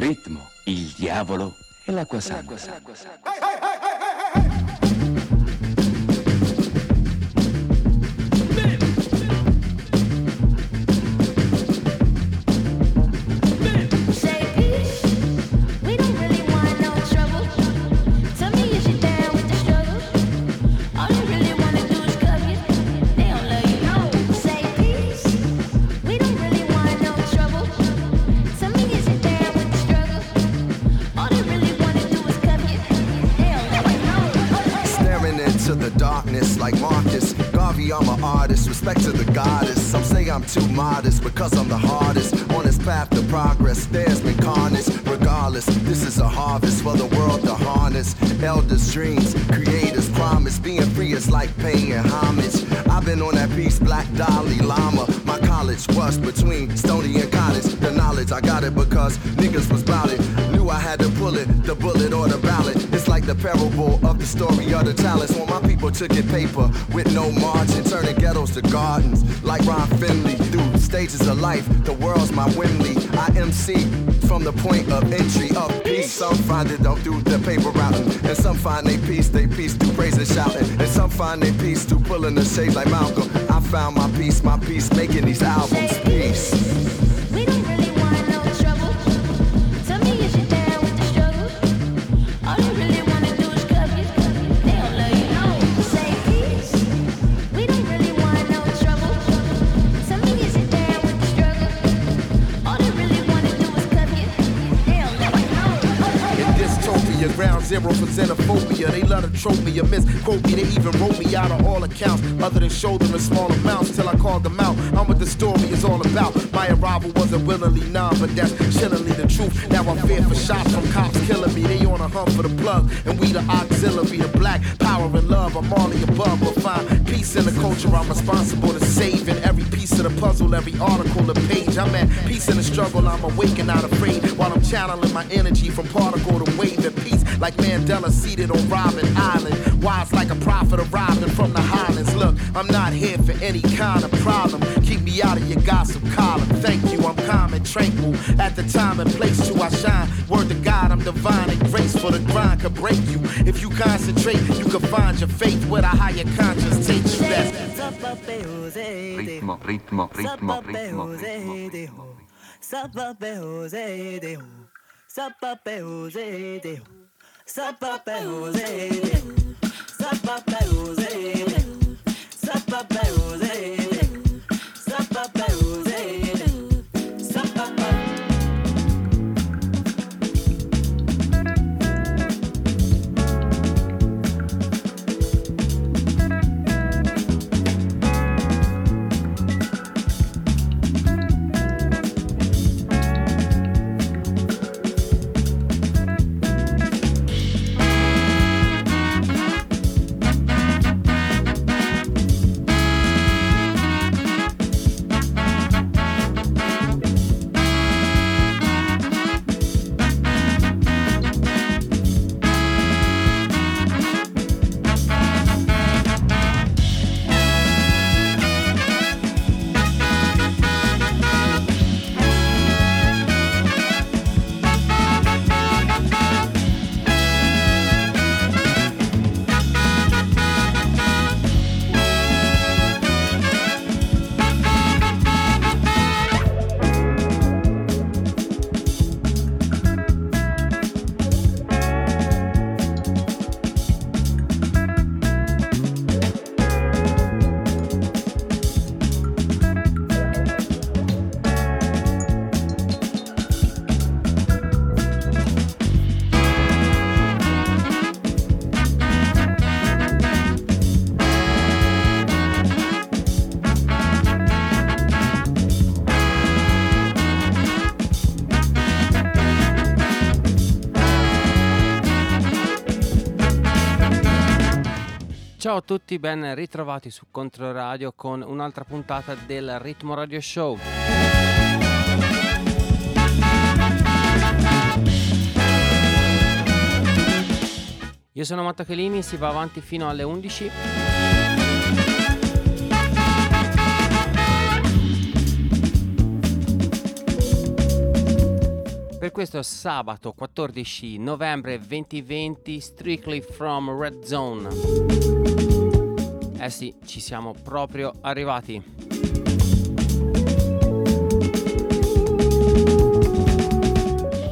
ritmo, il diavolo e l'acqua santa. Too modest because I'm the hardest on this path to progress. There's been carnage, regardless. This is a harvest for the world to harness. Elders' dreams, creators' promise. Being free is like paying homage. I've been on that piece, Black Dalai Lama. My college between Stony and College. The knowledge I got it because niggas was bout it. Knew I had to pull it, the bullet or the ballot. It's like the parable of the story of the talents. When my people took it paper with no margin, turning ghettos to gardens. Like Ron Finley, through stages of life, the world's my Wembley. I MC from the point of entry of peace. Some find it don't do the paper routing, and some find they peace, they peace through praise and shouting, and some find they peace through pulling the shade like Malcolm. Found my peace, my peace, making these albums. Peace. Zero for xenophobia. They love to trope me or misquote me. They even wrote me out of all accounts, other than show them in small amounts till I called them out. I'm what the story is all about. My arrival wasn't willingly none, but that's chillingly the truth. Now I'm fear for shots from cops killing me. They on a hunt for the plug, and we the auxiliary, the black power and love. I'm all the above, but find peace in the culture. I'm responsible to saving every piece of the puzzle, every article, the page. I'm at peace in the struggle. I'm awake and not afraid while I'm channeling my energy from particle to wave and peace like Mandela seated on Robin Island. Wise like a prophet arriving from the highlands. Look, I'm not here for any kind of problem. Keep me out of your gossip column. Thank you, I'm calm and tranquil. At the time and place to I shine. Word to God, I'm divine and graceful. The grind could break you. If you concentrate, you can find your faith where the higher conscience takes you. That's ritmo, ritmo, ritmo, ritmo, ritmo. Sapape Jose de Sapape Jose de Sapape Jose Sapape Jose Sapape Jose Ciao a tutti, ben ritrovati su Controradio con un'altra puntata del Ritmo Radio Show. Io sono Matteo Chelini, si va avanti fino alle 11. Per questo sabato 14 novembre 2020 Strictly from Red Zone. Eh sì, ci siamo proprio arrivati.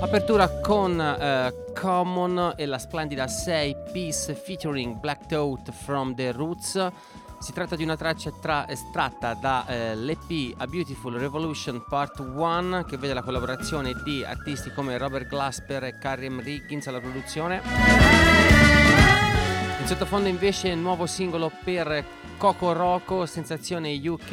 Apertura con uh, Common e la splendida 6 piece featuring Black Toad from the Roots. Si tratta di una traccia tra- estratta dall'EP eh, A Beautiful Revolution Part 1 che vede la collaborazione di artisti come Robert Glasper e Karim Riggins alla produzione. Sottofondo invece il nuovo singolo per Coco Roco, sensazione UK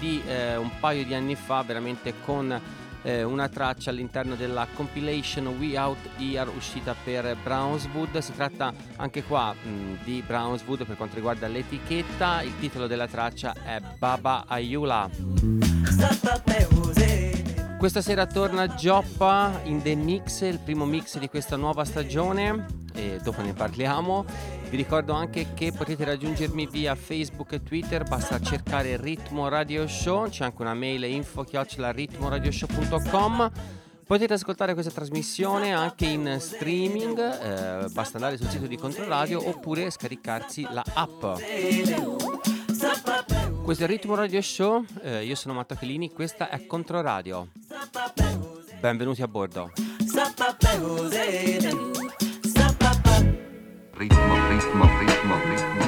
di eh, un paio di anni fa, veramente con eh, una traccia all'interno della compilation We Out Here uscita per Brownswood. Si tratta anche qua mh, di Brownswood per quanto riguarda l'etichetta. Il titolo della traccia è Baba Ayula. Questa sera torna Gioppa in The Mix, il primo mix di questa nuova stagione e dopo ne parliamo. Vi ricordo anche che potete raggiungermi via Facebook e Twitter, basta cercare Ritmo Radio Show, c'è anche una mail info ritmoradioshow.com. Potete ascoltare questa trasmissione anche in streaming, eh, basta andare sul sito di Controradio oppure scaricarsi la app. Questo è il Ritmo Radio Show, eh, io sono Matteo Chelini, questa è Controradio. Benvenuti a bordo. ritmo, ritmo, ritmo, ritmo.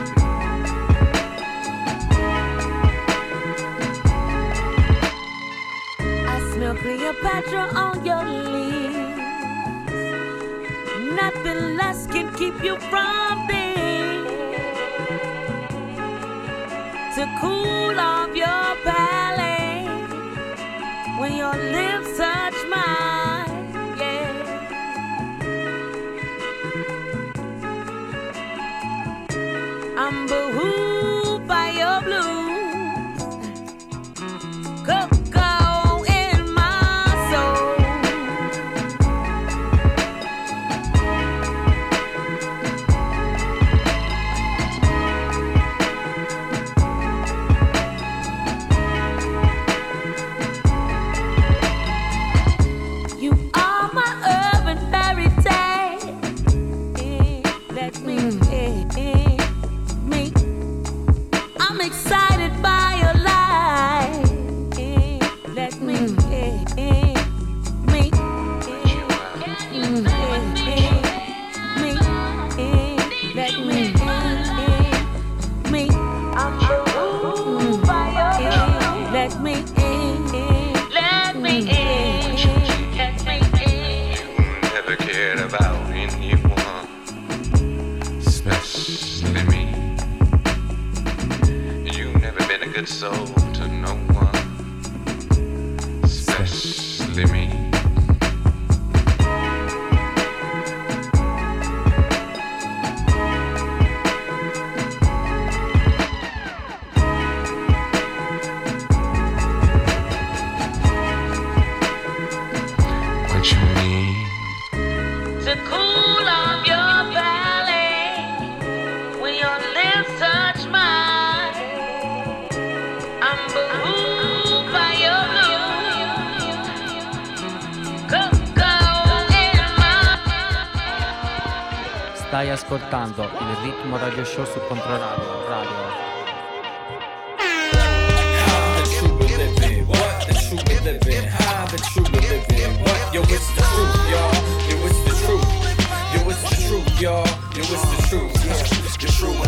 Cleopatra on your lips. Nothing less can keep you from this. To cool off your palate when your lips touch mine. Yeah. I'm get sold to no one, especially me. Ascoltando il ritmo radio show su Controradio Radio. Yo, it's the truth, y'all. Yo, it's the truth. Yo, it's the truth, y'all. Yo, it's the truth. The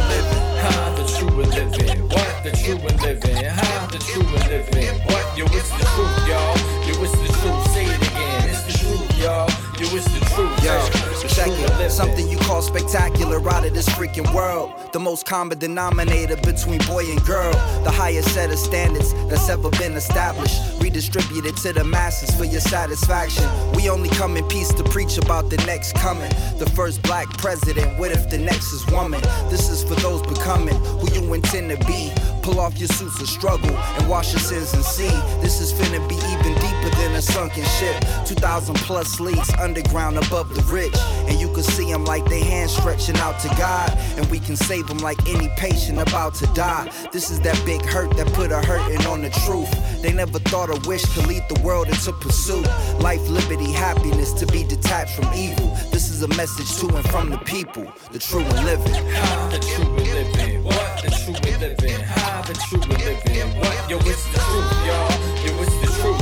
living. The living. What? The living. The living. What? Yo, it's the truth, y'all. Yo, it's the truth. Say it again. It's the truth, y'all. Yo, it's the truth. Check it. Something you call spectacular freaking world. The most common denominator between boy and girl. The highest set of standards that's ever been established. Redistributed to the masses for your satisfaction. We only come in peace to preach about the next coming. The first black president. What if the next is woman? This is for those becoming who you intend to be Pull off your suits of struggle and wash your sins and see. This is finna be even deeper than a sunken ship. 2,000 plus leagues underground above the rich. And you can see them like they hands stretching out to God. And we can save them like any patient about to die. This is that big hurt that put a hurting on the truth. They never thought a wish could lead the world into pursuit. Life, liberty, happiness to be detached from evil. This is a message to and from the people, the true and living. The true and living, what the true and living, how the true and living, what? Yo it's the truth, y'all, yo it's the truth,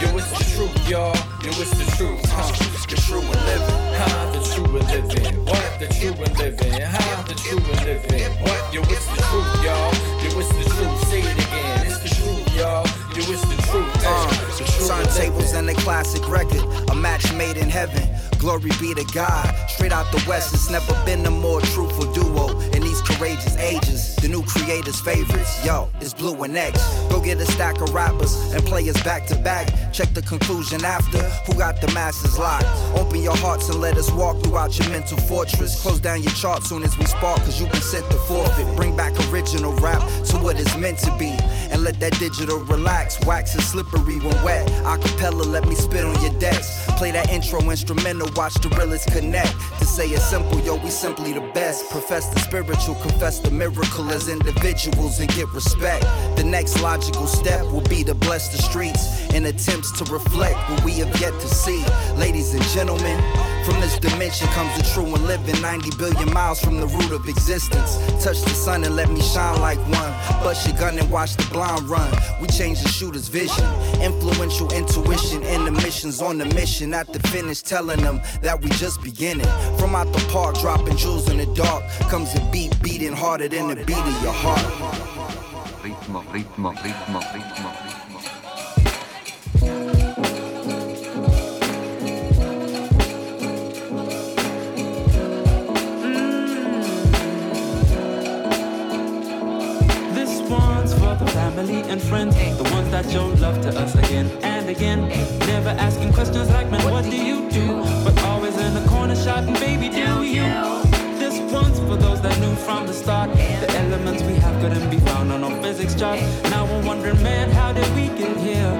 yo it's the truth, y'all, yo it's the truth, huh? The true and living. How the true and living, what? The true and living, how the true and living, what? Yo it's the truth, y'all, yo it's the truth, say it again, it's the truth, y'all, yo it's the truth, uh, the true Turntables and a classic record, a match made in heaven. Glory be to God. Straight out the West, it's never been a more truthful duo. In these courageous ages. The new creators' favorites, yo, it's Blue and X. Go get a stack of rappers and play us back to back. Check the conclusion after. Who got the masses locked? Open your hearts and let us walk throughout your mental fortress. Close down your chart soon as we spark, cause you've been sent to forfeit. Bring back original rap to what it's meant to be. And let that digital relax. Wax is slippery when wet. Acapella, let me spit on your decks. Play that intro instrumental, watch the realest connect. To say it simple, yo, we simply the best. Profess the spiritual, confess the miracle as individuals and get respect. The next logical step will be to bless the streets in attempts to reflect what we have yet to see. Ladies and gentlemen, from this dimension comes the true and living 90 billion miles from the root of existence. Touch the sun and let me shine like one. Bust your gun and watch the blind run. We change the shooter's vision. Influential intuition and the missions on the mission. At the finish, telling them that we just beginning. From out the park, dropping jewels in the dark. Comes a beat beating harder than the beat of your heart. Ritmo, ritmo, ritmo, ritmo, family and friends, the ones that show love to us again and again. Never asking questions like, man, what do you do? But always in the corner shouting, baby, do you? This one's for those that knew from the start the elements we have couldn't be found on no physics chart. Now we're wondering, man, how did we get here?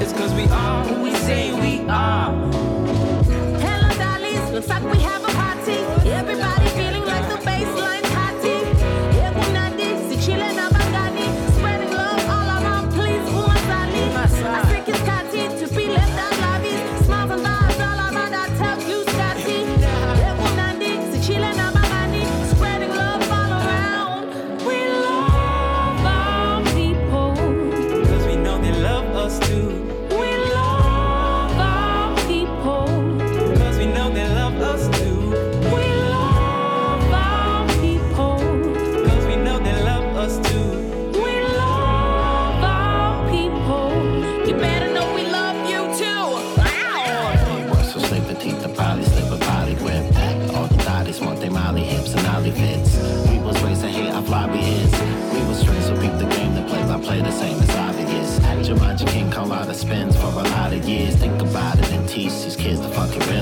It's cause we are who we say we are. Hello, dollies. Looks like we have a party.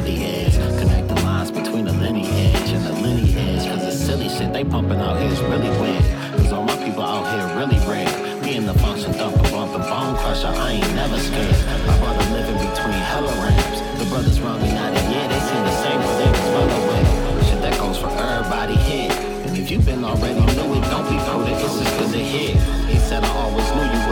Really is. Connect the lines between the lineage and the lineage. Cause the silly shit they pumping out here is really weird. Cause all my people out here really rare. Me and the function thumper, bump and bone crusher, I ain't never scared. Bought a living between hella ramps. The brothers wrong me not yeah, they seen the same but they was well away. Shit that goes for everybody here. And if you've been already knew it, don't be prudent, it's just cause it hit. He said I always knew you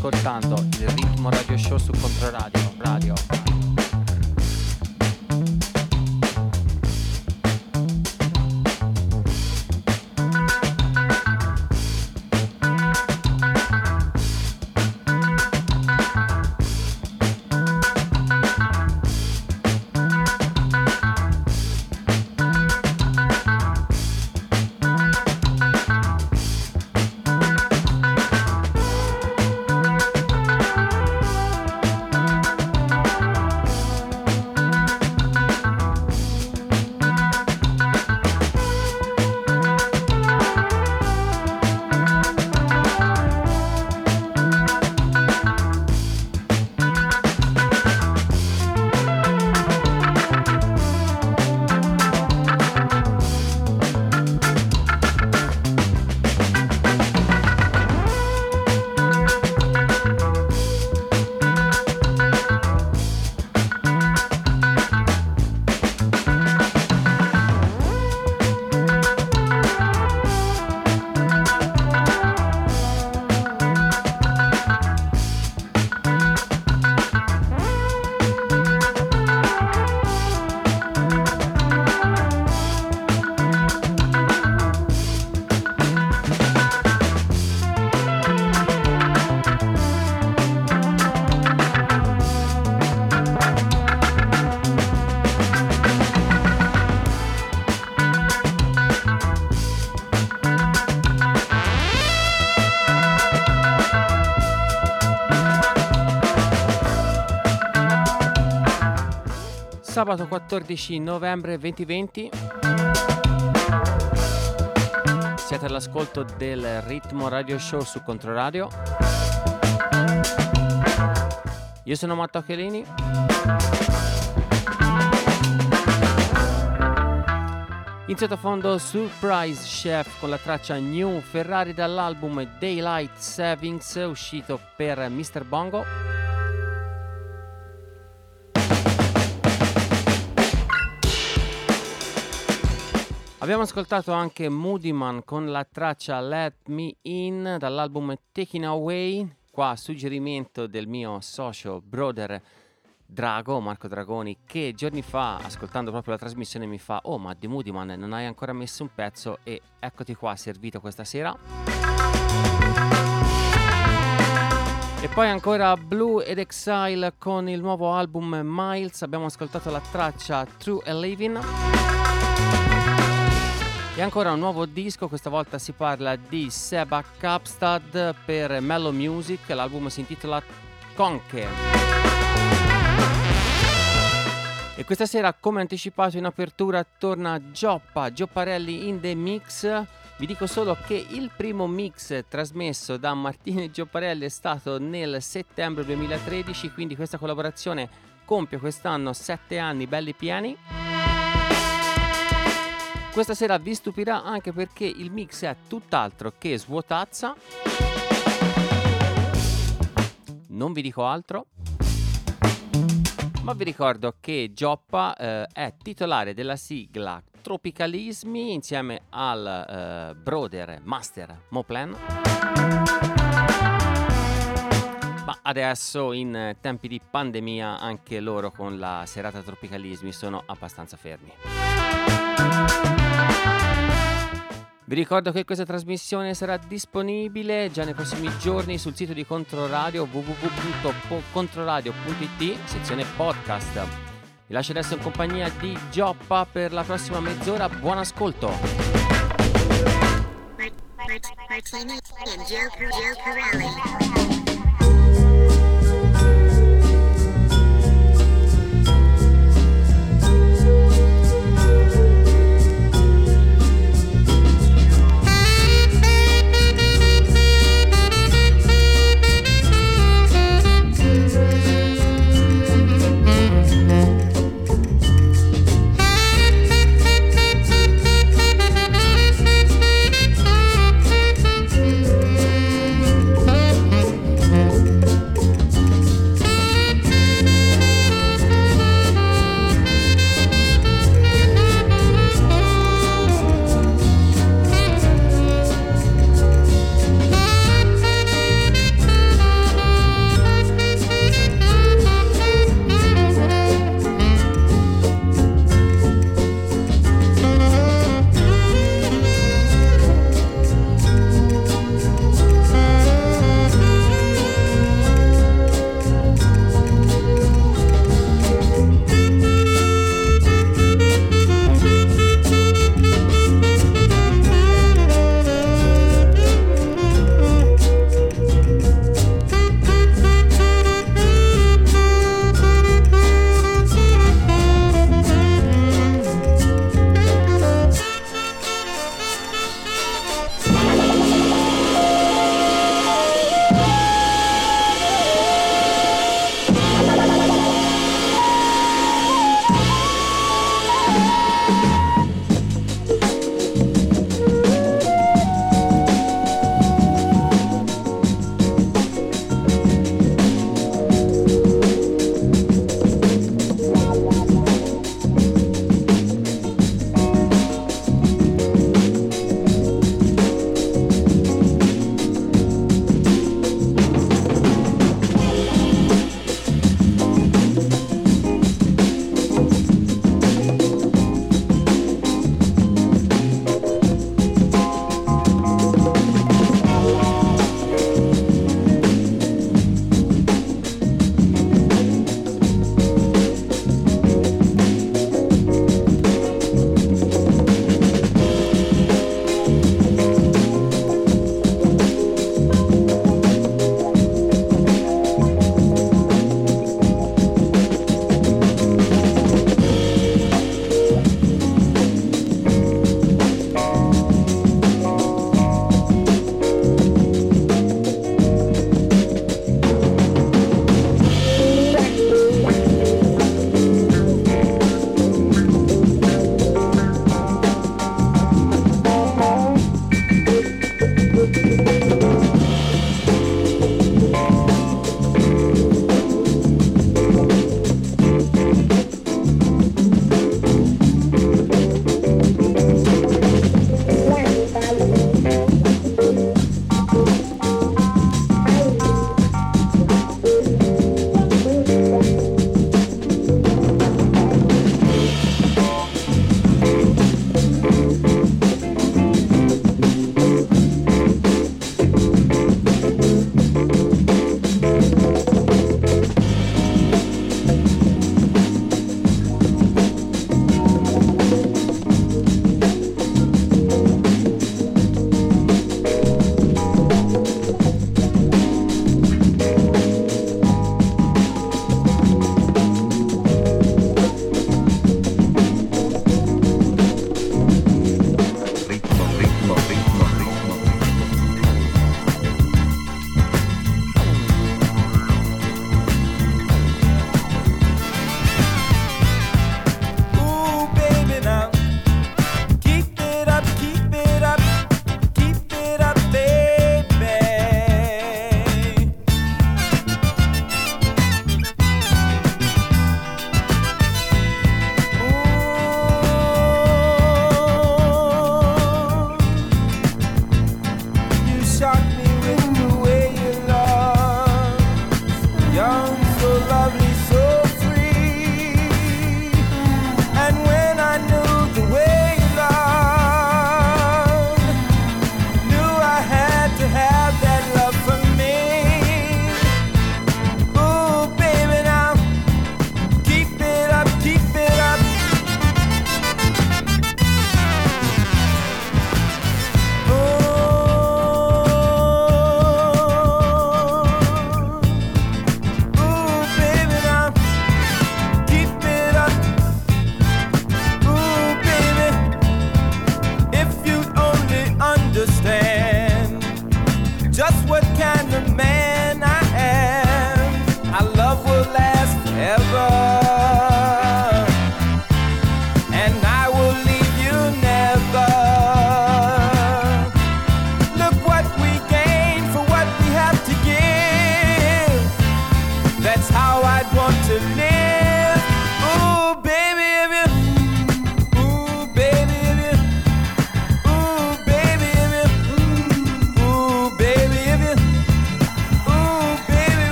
ascoltando il ritmo radio show su Controradio. Sabato 14 novembre 2020. Siete all'ascolto del Ritmo Radio Show su Controradio. Io sono Matteo Chelini. In sottofondo Surprise Chef con la traccia New Ferrari dall'album Daylight Savings uscito per Mr. Bongo. Abbiamo ascoltato anche Moody Man con la traccia Let Me In dall'album Taking Away, qua suggerimento del mio socio brother Drago, Marco Dragoni, che giorni fa, ascoltando proprio la trasmissione, mi fa Oh ma di Moody Man non hai ancora messo un pezzo e eccoti qua servito questa sera. E poi ancora Blue ed Exile con il nuovo album Miles, abbiamo ascoltato la traccia True a Living. E ancora un nuovo disco, questa volta si parla di Seba Kapstad per Mellow Music, l'album si intitola Conker. E questa sera, come anticipato in apertura, torna Gioppa, Giopparelli in the mix. Vi dico solo che il primo mix trasmesso da Martino Giopparelli è stato nel settembre 2013, quindi questa collaborazione compie quest'anno 7 anni belli pieni. Questa sera vi stupirà anche perché il mix è tutt'altro che svuotazza. Non vi dico altro. Ma vi ricordo che Gioppa eh, è titolare della sigla Tropicalismi insieme al eh, brother Master Moplan. Ma adesso in tempi di pandemia anche loro con la serata Tropicalismi sono abbastanza fermi. Vi ricordo che questa trasmissione sarà disponibile già nei prossimi giorni sul sito di Controradio www.controradio.it, sezione podcast. Vi lascio adesso in compagnia di Gioppa per la prossima mezz'ora. Buon ascolto! Martini and Joe, Joe Pirelli.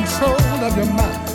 Control of your mind.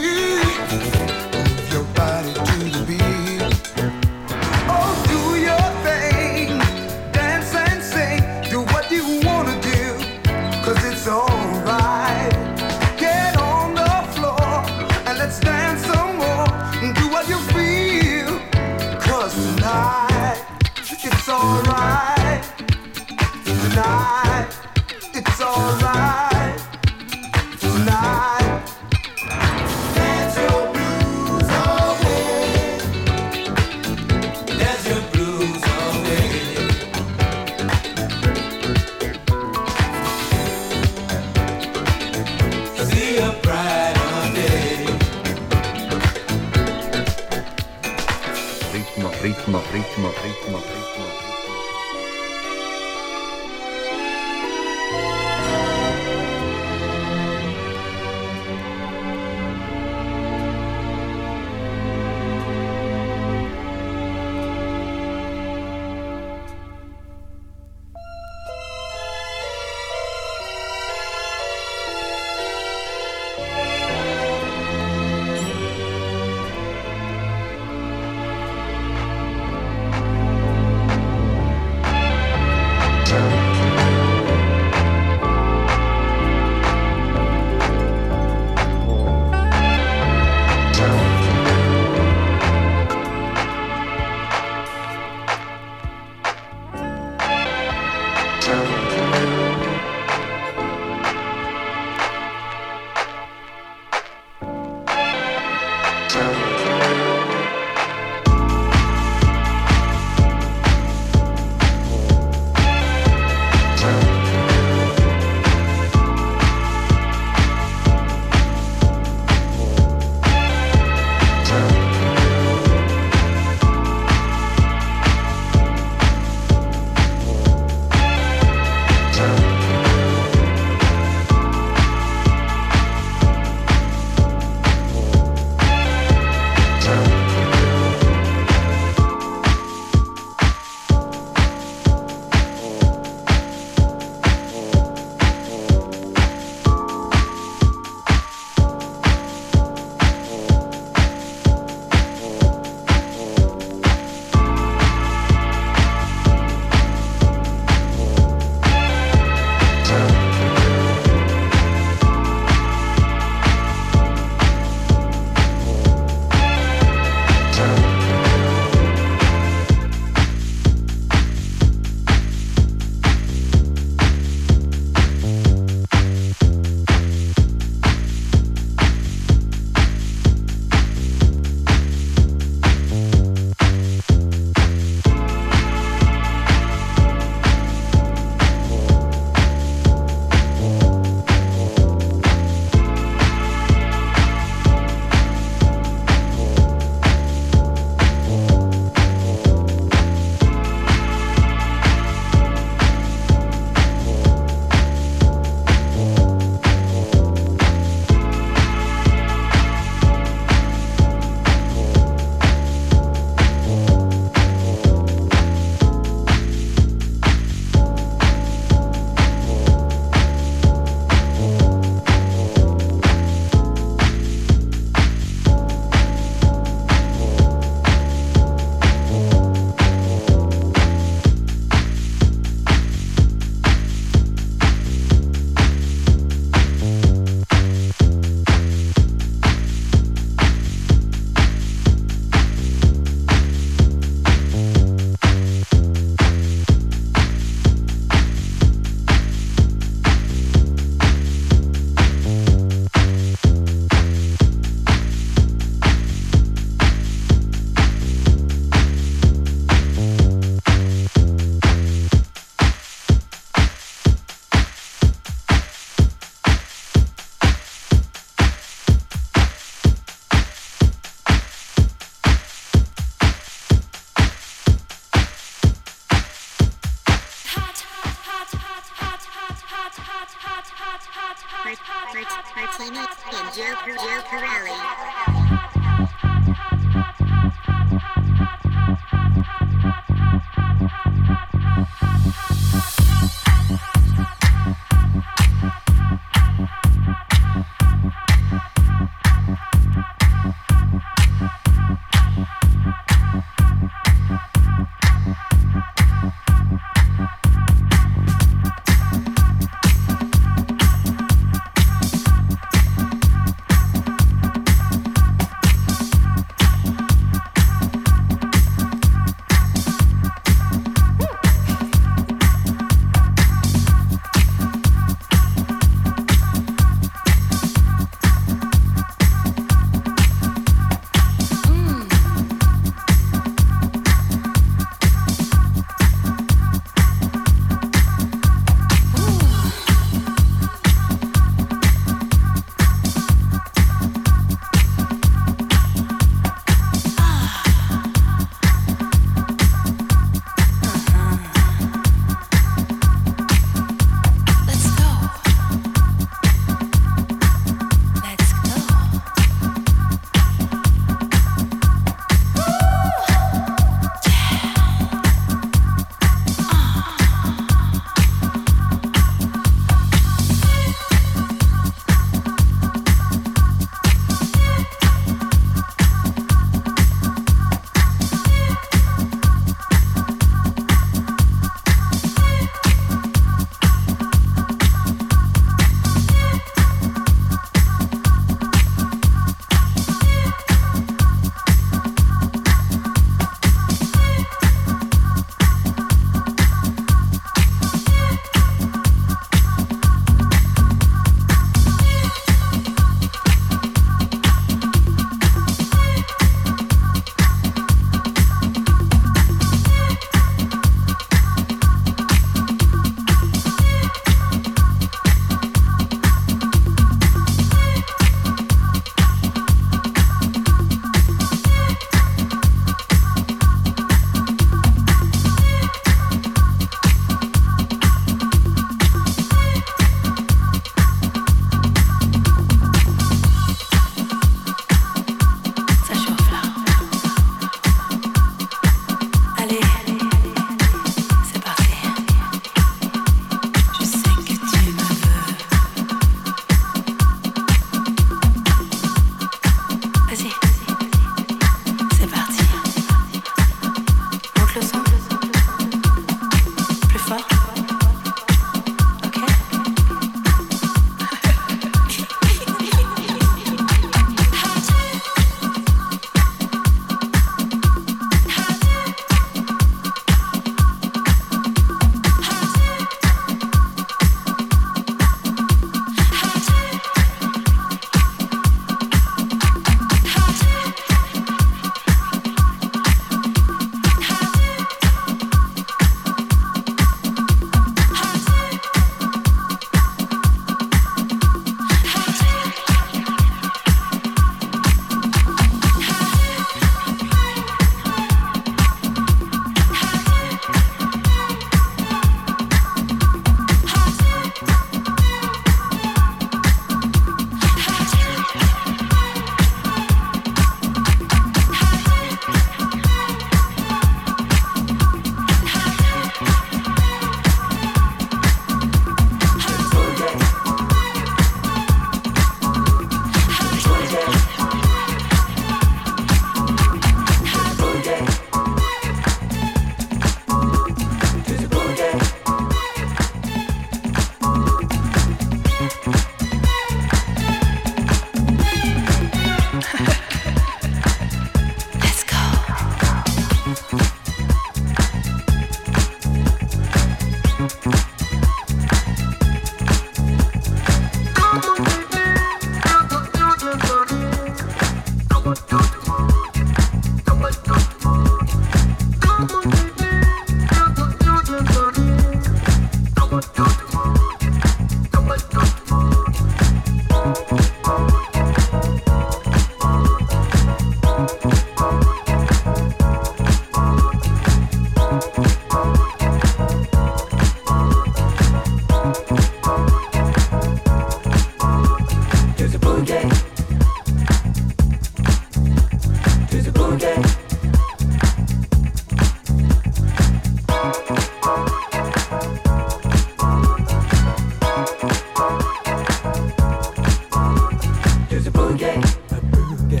boogie, the boogie,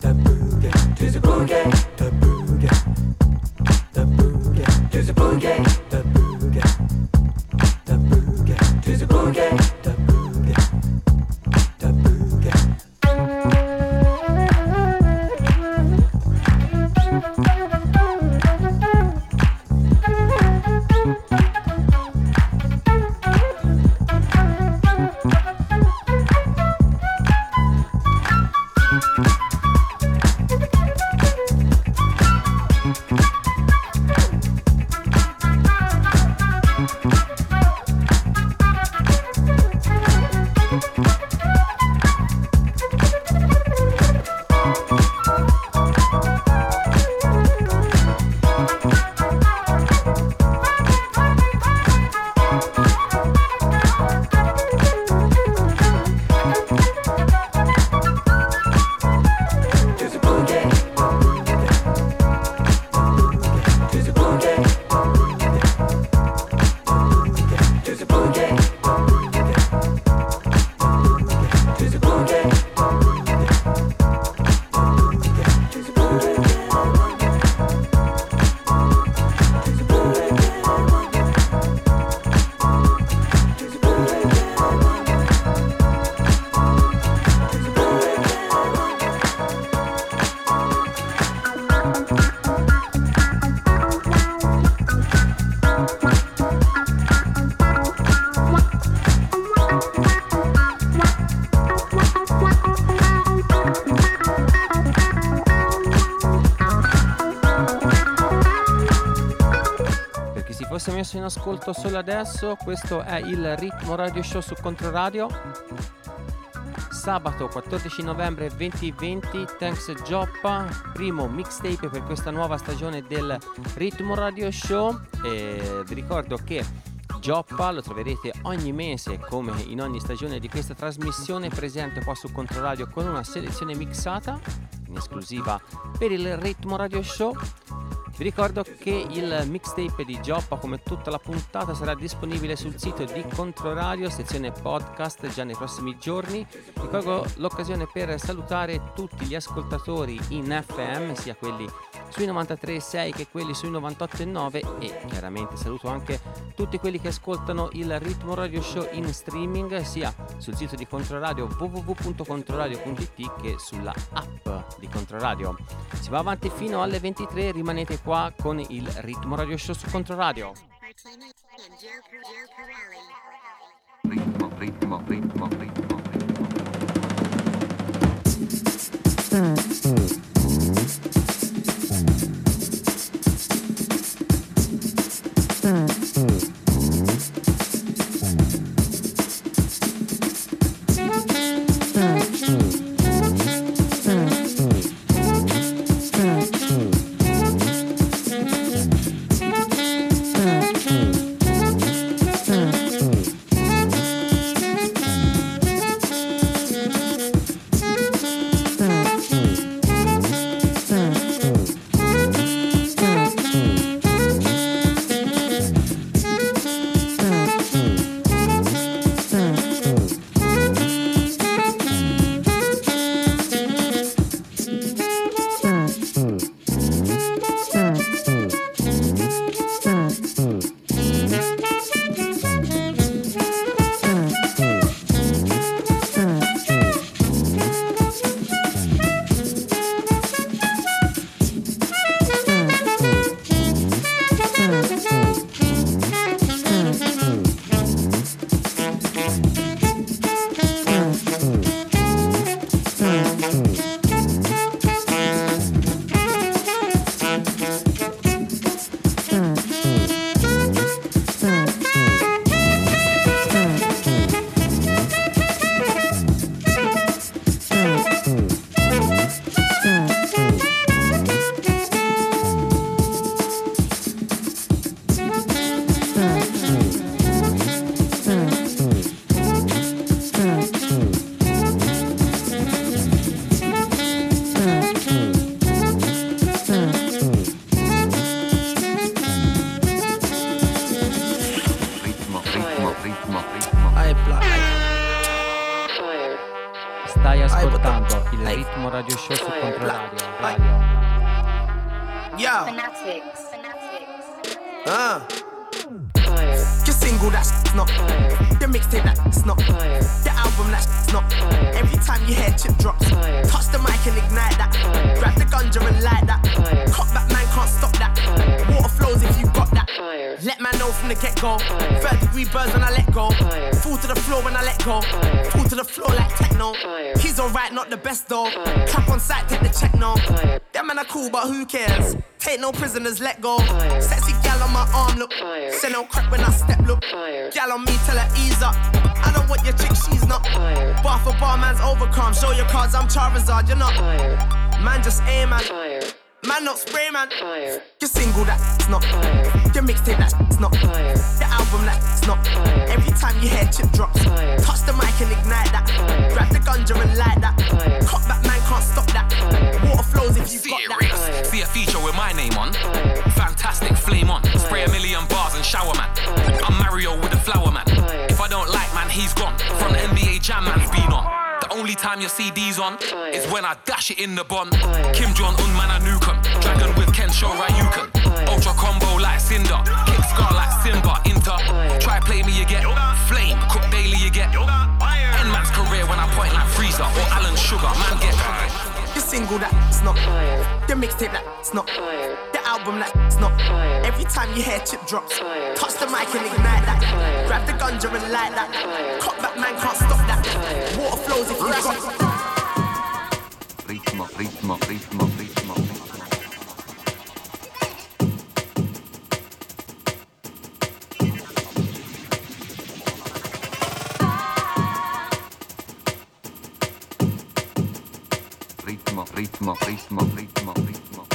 the boogie, to the boogie. Messo in ascolto solo adesso, questo è il Ritmo Radio Show su Controradio. Sabato 14 novembre 2020, Thanks Gioppa, primo mixtape per questa nuova stagione del Ritmo Radio Show. E vi ricordo che Gioppa lo troverete ogni mese come in ogni stagione di questa trasmissione presente qua su Controradio con una selezione mixata in esclusiva per il Ritmo Radio Show. Vi ricordo che il mixtape di Gioppa, come tutta la puntata, sarà disponibile sul sito di Controradio, sezione podcast, già nei prossimi giorni. Ricordo l'occasione per salutare tutti gli ascoltatori in FM, sia quelli sui 93.6 che quelli sui 98.9 e chiaramente saluto anche tutti quelli che ascoltano il Ritmo Radio Show in streaming sia sul sito di Controradio www.controradio.it che sulla app di Controradio. Si va avanti fino alle 23, rimanete qua con il Ritmo Radio Show su Controradio. Ritmo, ritmo, ritmo, ritmo. Ritmo, Mm-hmm. Time your CD's on is when I dash it in the bun. Kim Jong Un man I nuke 'em. Dragon with Ken show Ryuken. Ultra combo like Cinder. Kick scar like Simba. Inter. Try play me you get flame. Cook daily you get. End man's career when I point like Freezer or Alan Sugar. Man get Your single that's not fire. The mixtape that's not fire. The album that's not fire. Every time you hear chip drops Touch the mic and ignite that. Grab the ganja and light that. Cut that man can't stop that. Water flows if you got Ritmo, ritmo, ritmo, ritmo, ritmo. Ritmo, ritmo, ritmo, ritmo,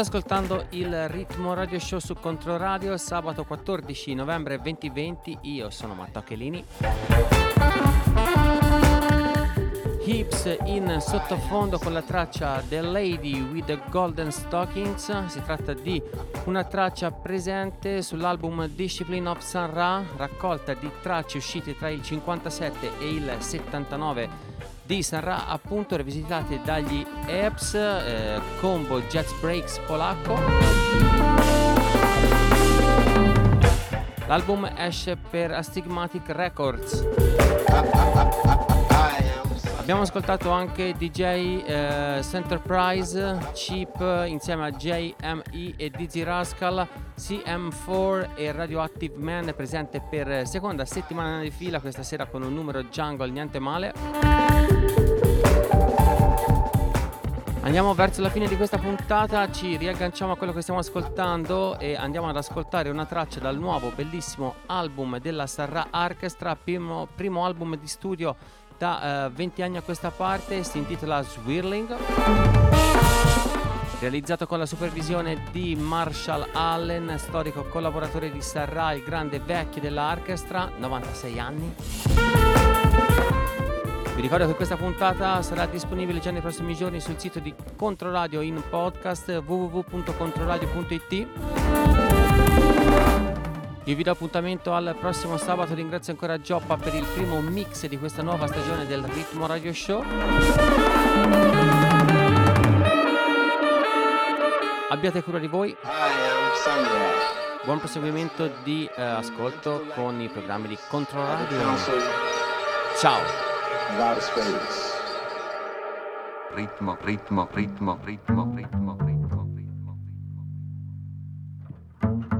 State ascoltando il Ritmo Radio Show su Controradio sabato 14 novembre 2020. Io sono Matteo Chelini. Hips in sottofondo con la traccia The Lady with the Golden Stockings. Si tratta di una traccia presente sull'album Discipline of Sun Ra, raccolta di tracce uscite tra il 57 e il 79 Sun Ra, appunto rivisitate dagli Eps, eh, combo Jets Breaks polacco. L'album esce per Astigmatic Records. Abbiamo ascoltato anche DJ eh, Centerprise, Cheap insieme a JME e Dizzy Rascal, CM4 e Radioactive Man presente per seconda settimana di fila questa sera con un numero jungle niente male. Andiamo verso la fine di questa puntata, ci riagganciamo a quello che stiamo ascoltando e andiamo ad ascoltare una traccia dal nuovo bellissimo album della Sarra Orchestra, primo, primo album di studio da eh, 20 anni a questa parte, si intitola Swirling. Realizzato con la supervisione di Marshall Allen, storico collaboratore di Sarra, il grande vecchio dell'orchestra, 96 anni. Vi ricordo che questa puntata sarà disponibile già nei prossimi giorni sul sito di Controradio in podcast www.controradio.it. Io vi do appuntamento al prossimo sabato, ringrazio ancora Gioppa per il primo mix di questa nuova stagione del Ritmo Radio Show. Abbiate cura di voi. Buon proseguimento di eh, ascolto con i programmi di Controradio. Ciao! Godspeed Ritmo ritmo, ritmo, ritmo, ritmo, ritmo, ritmo. ritmo,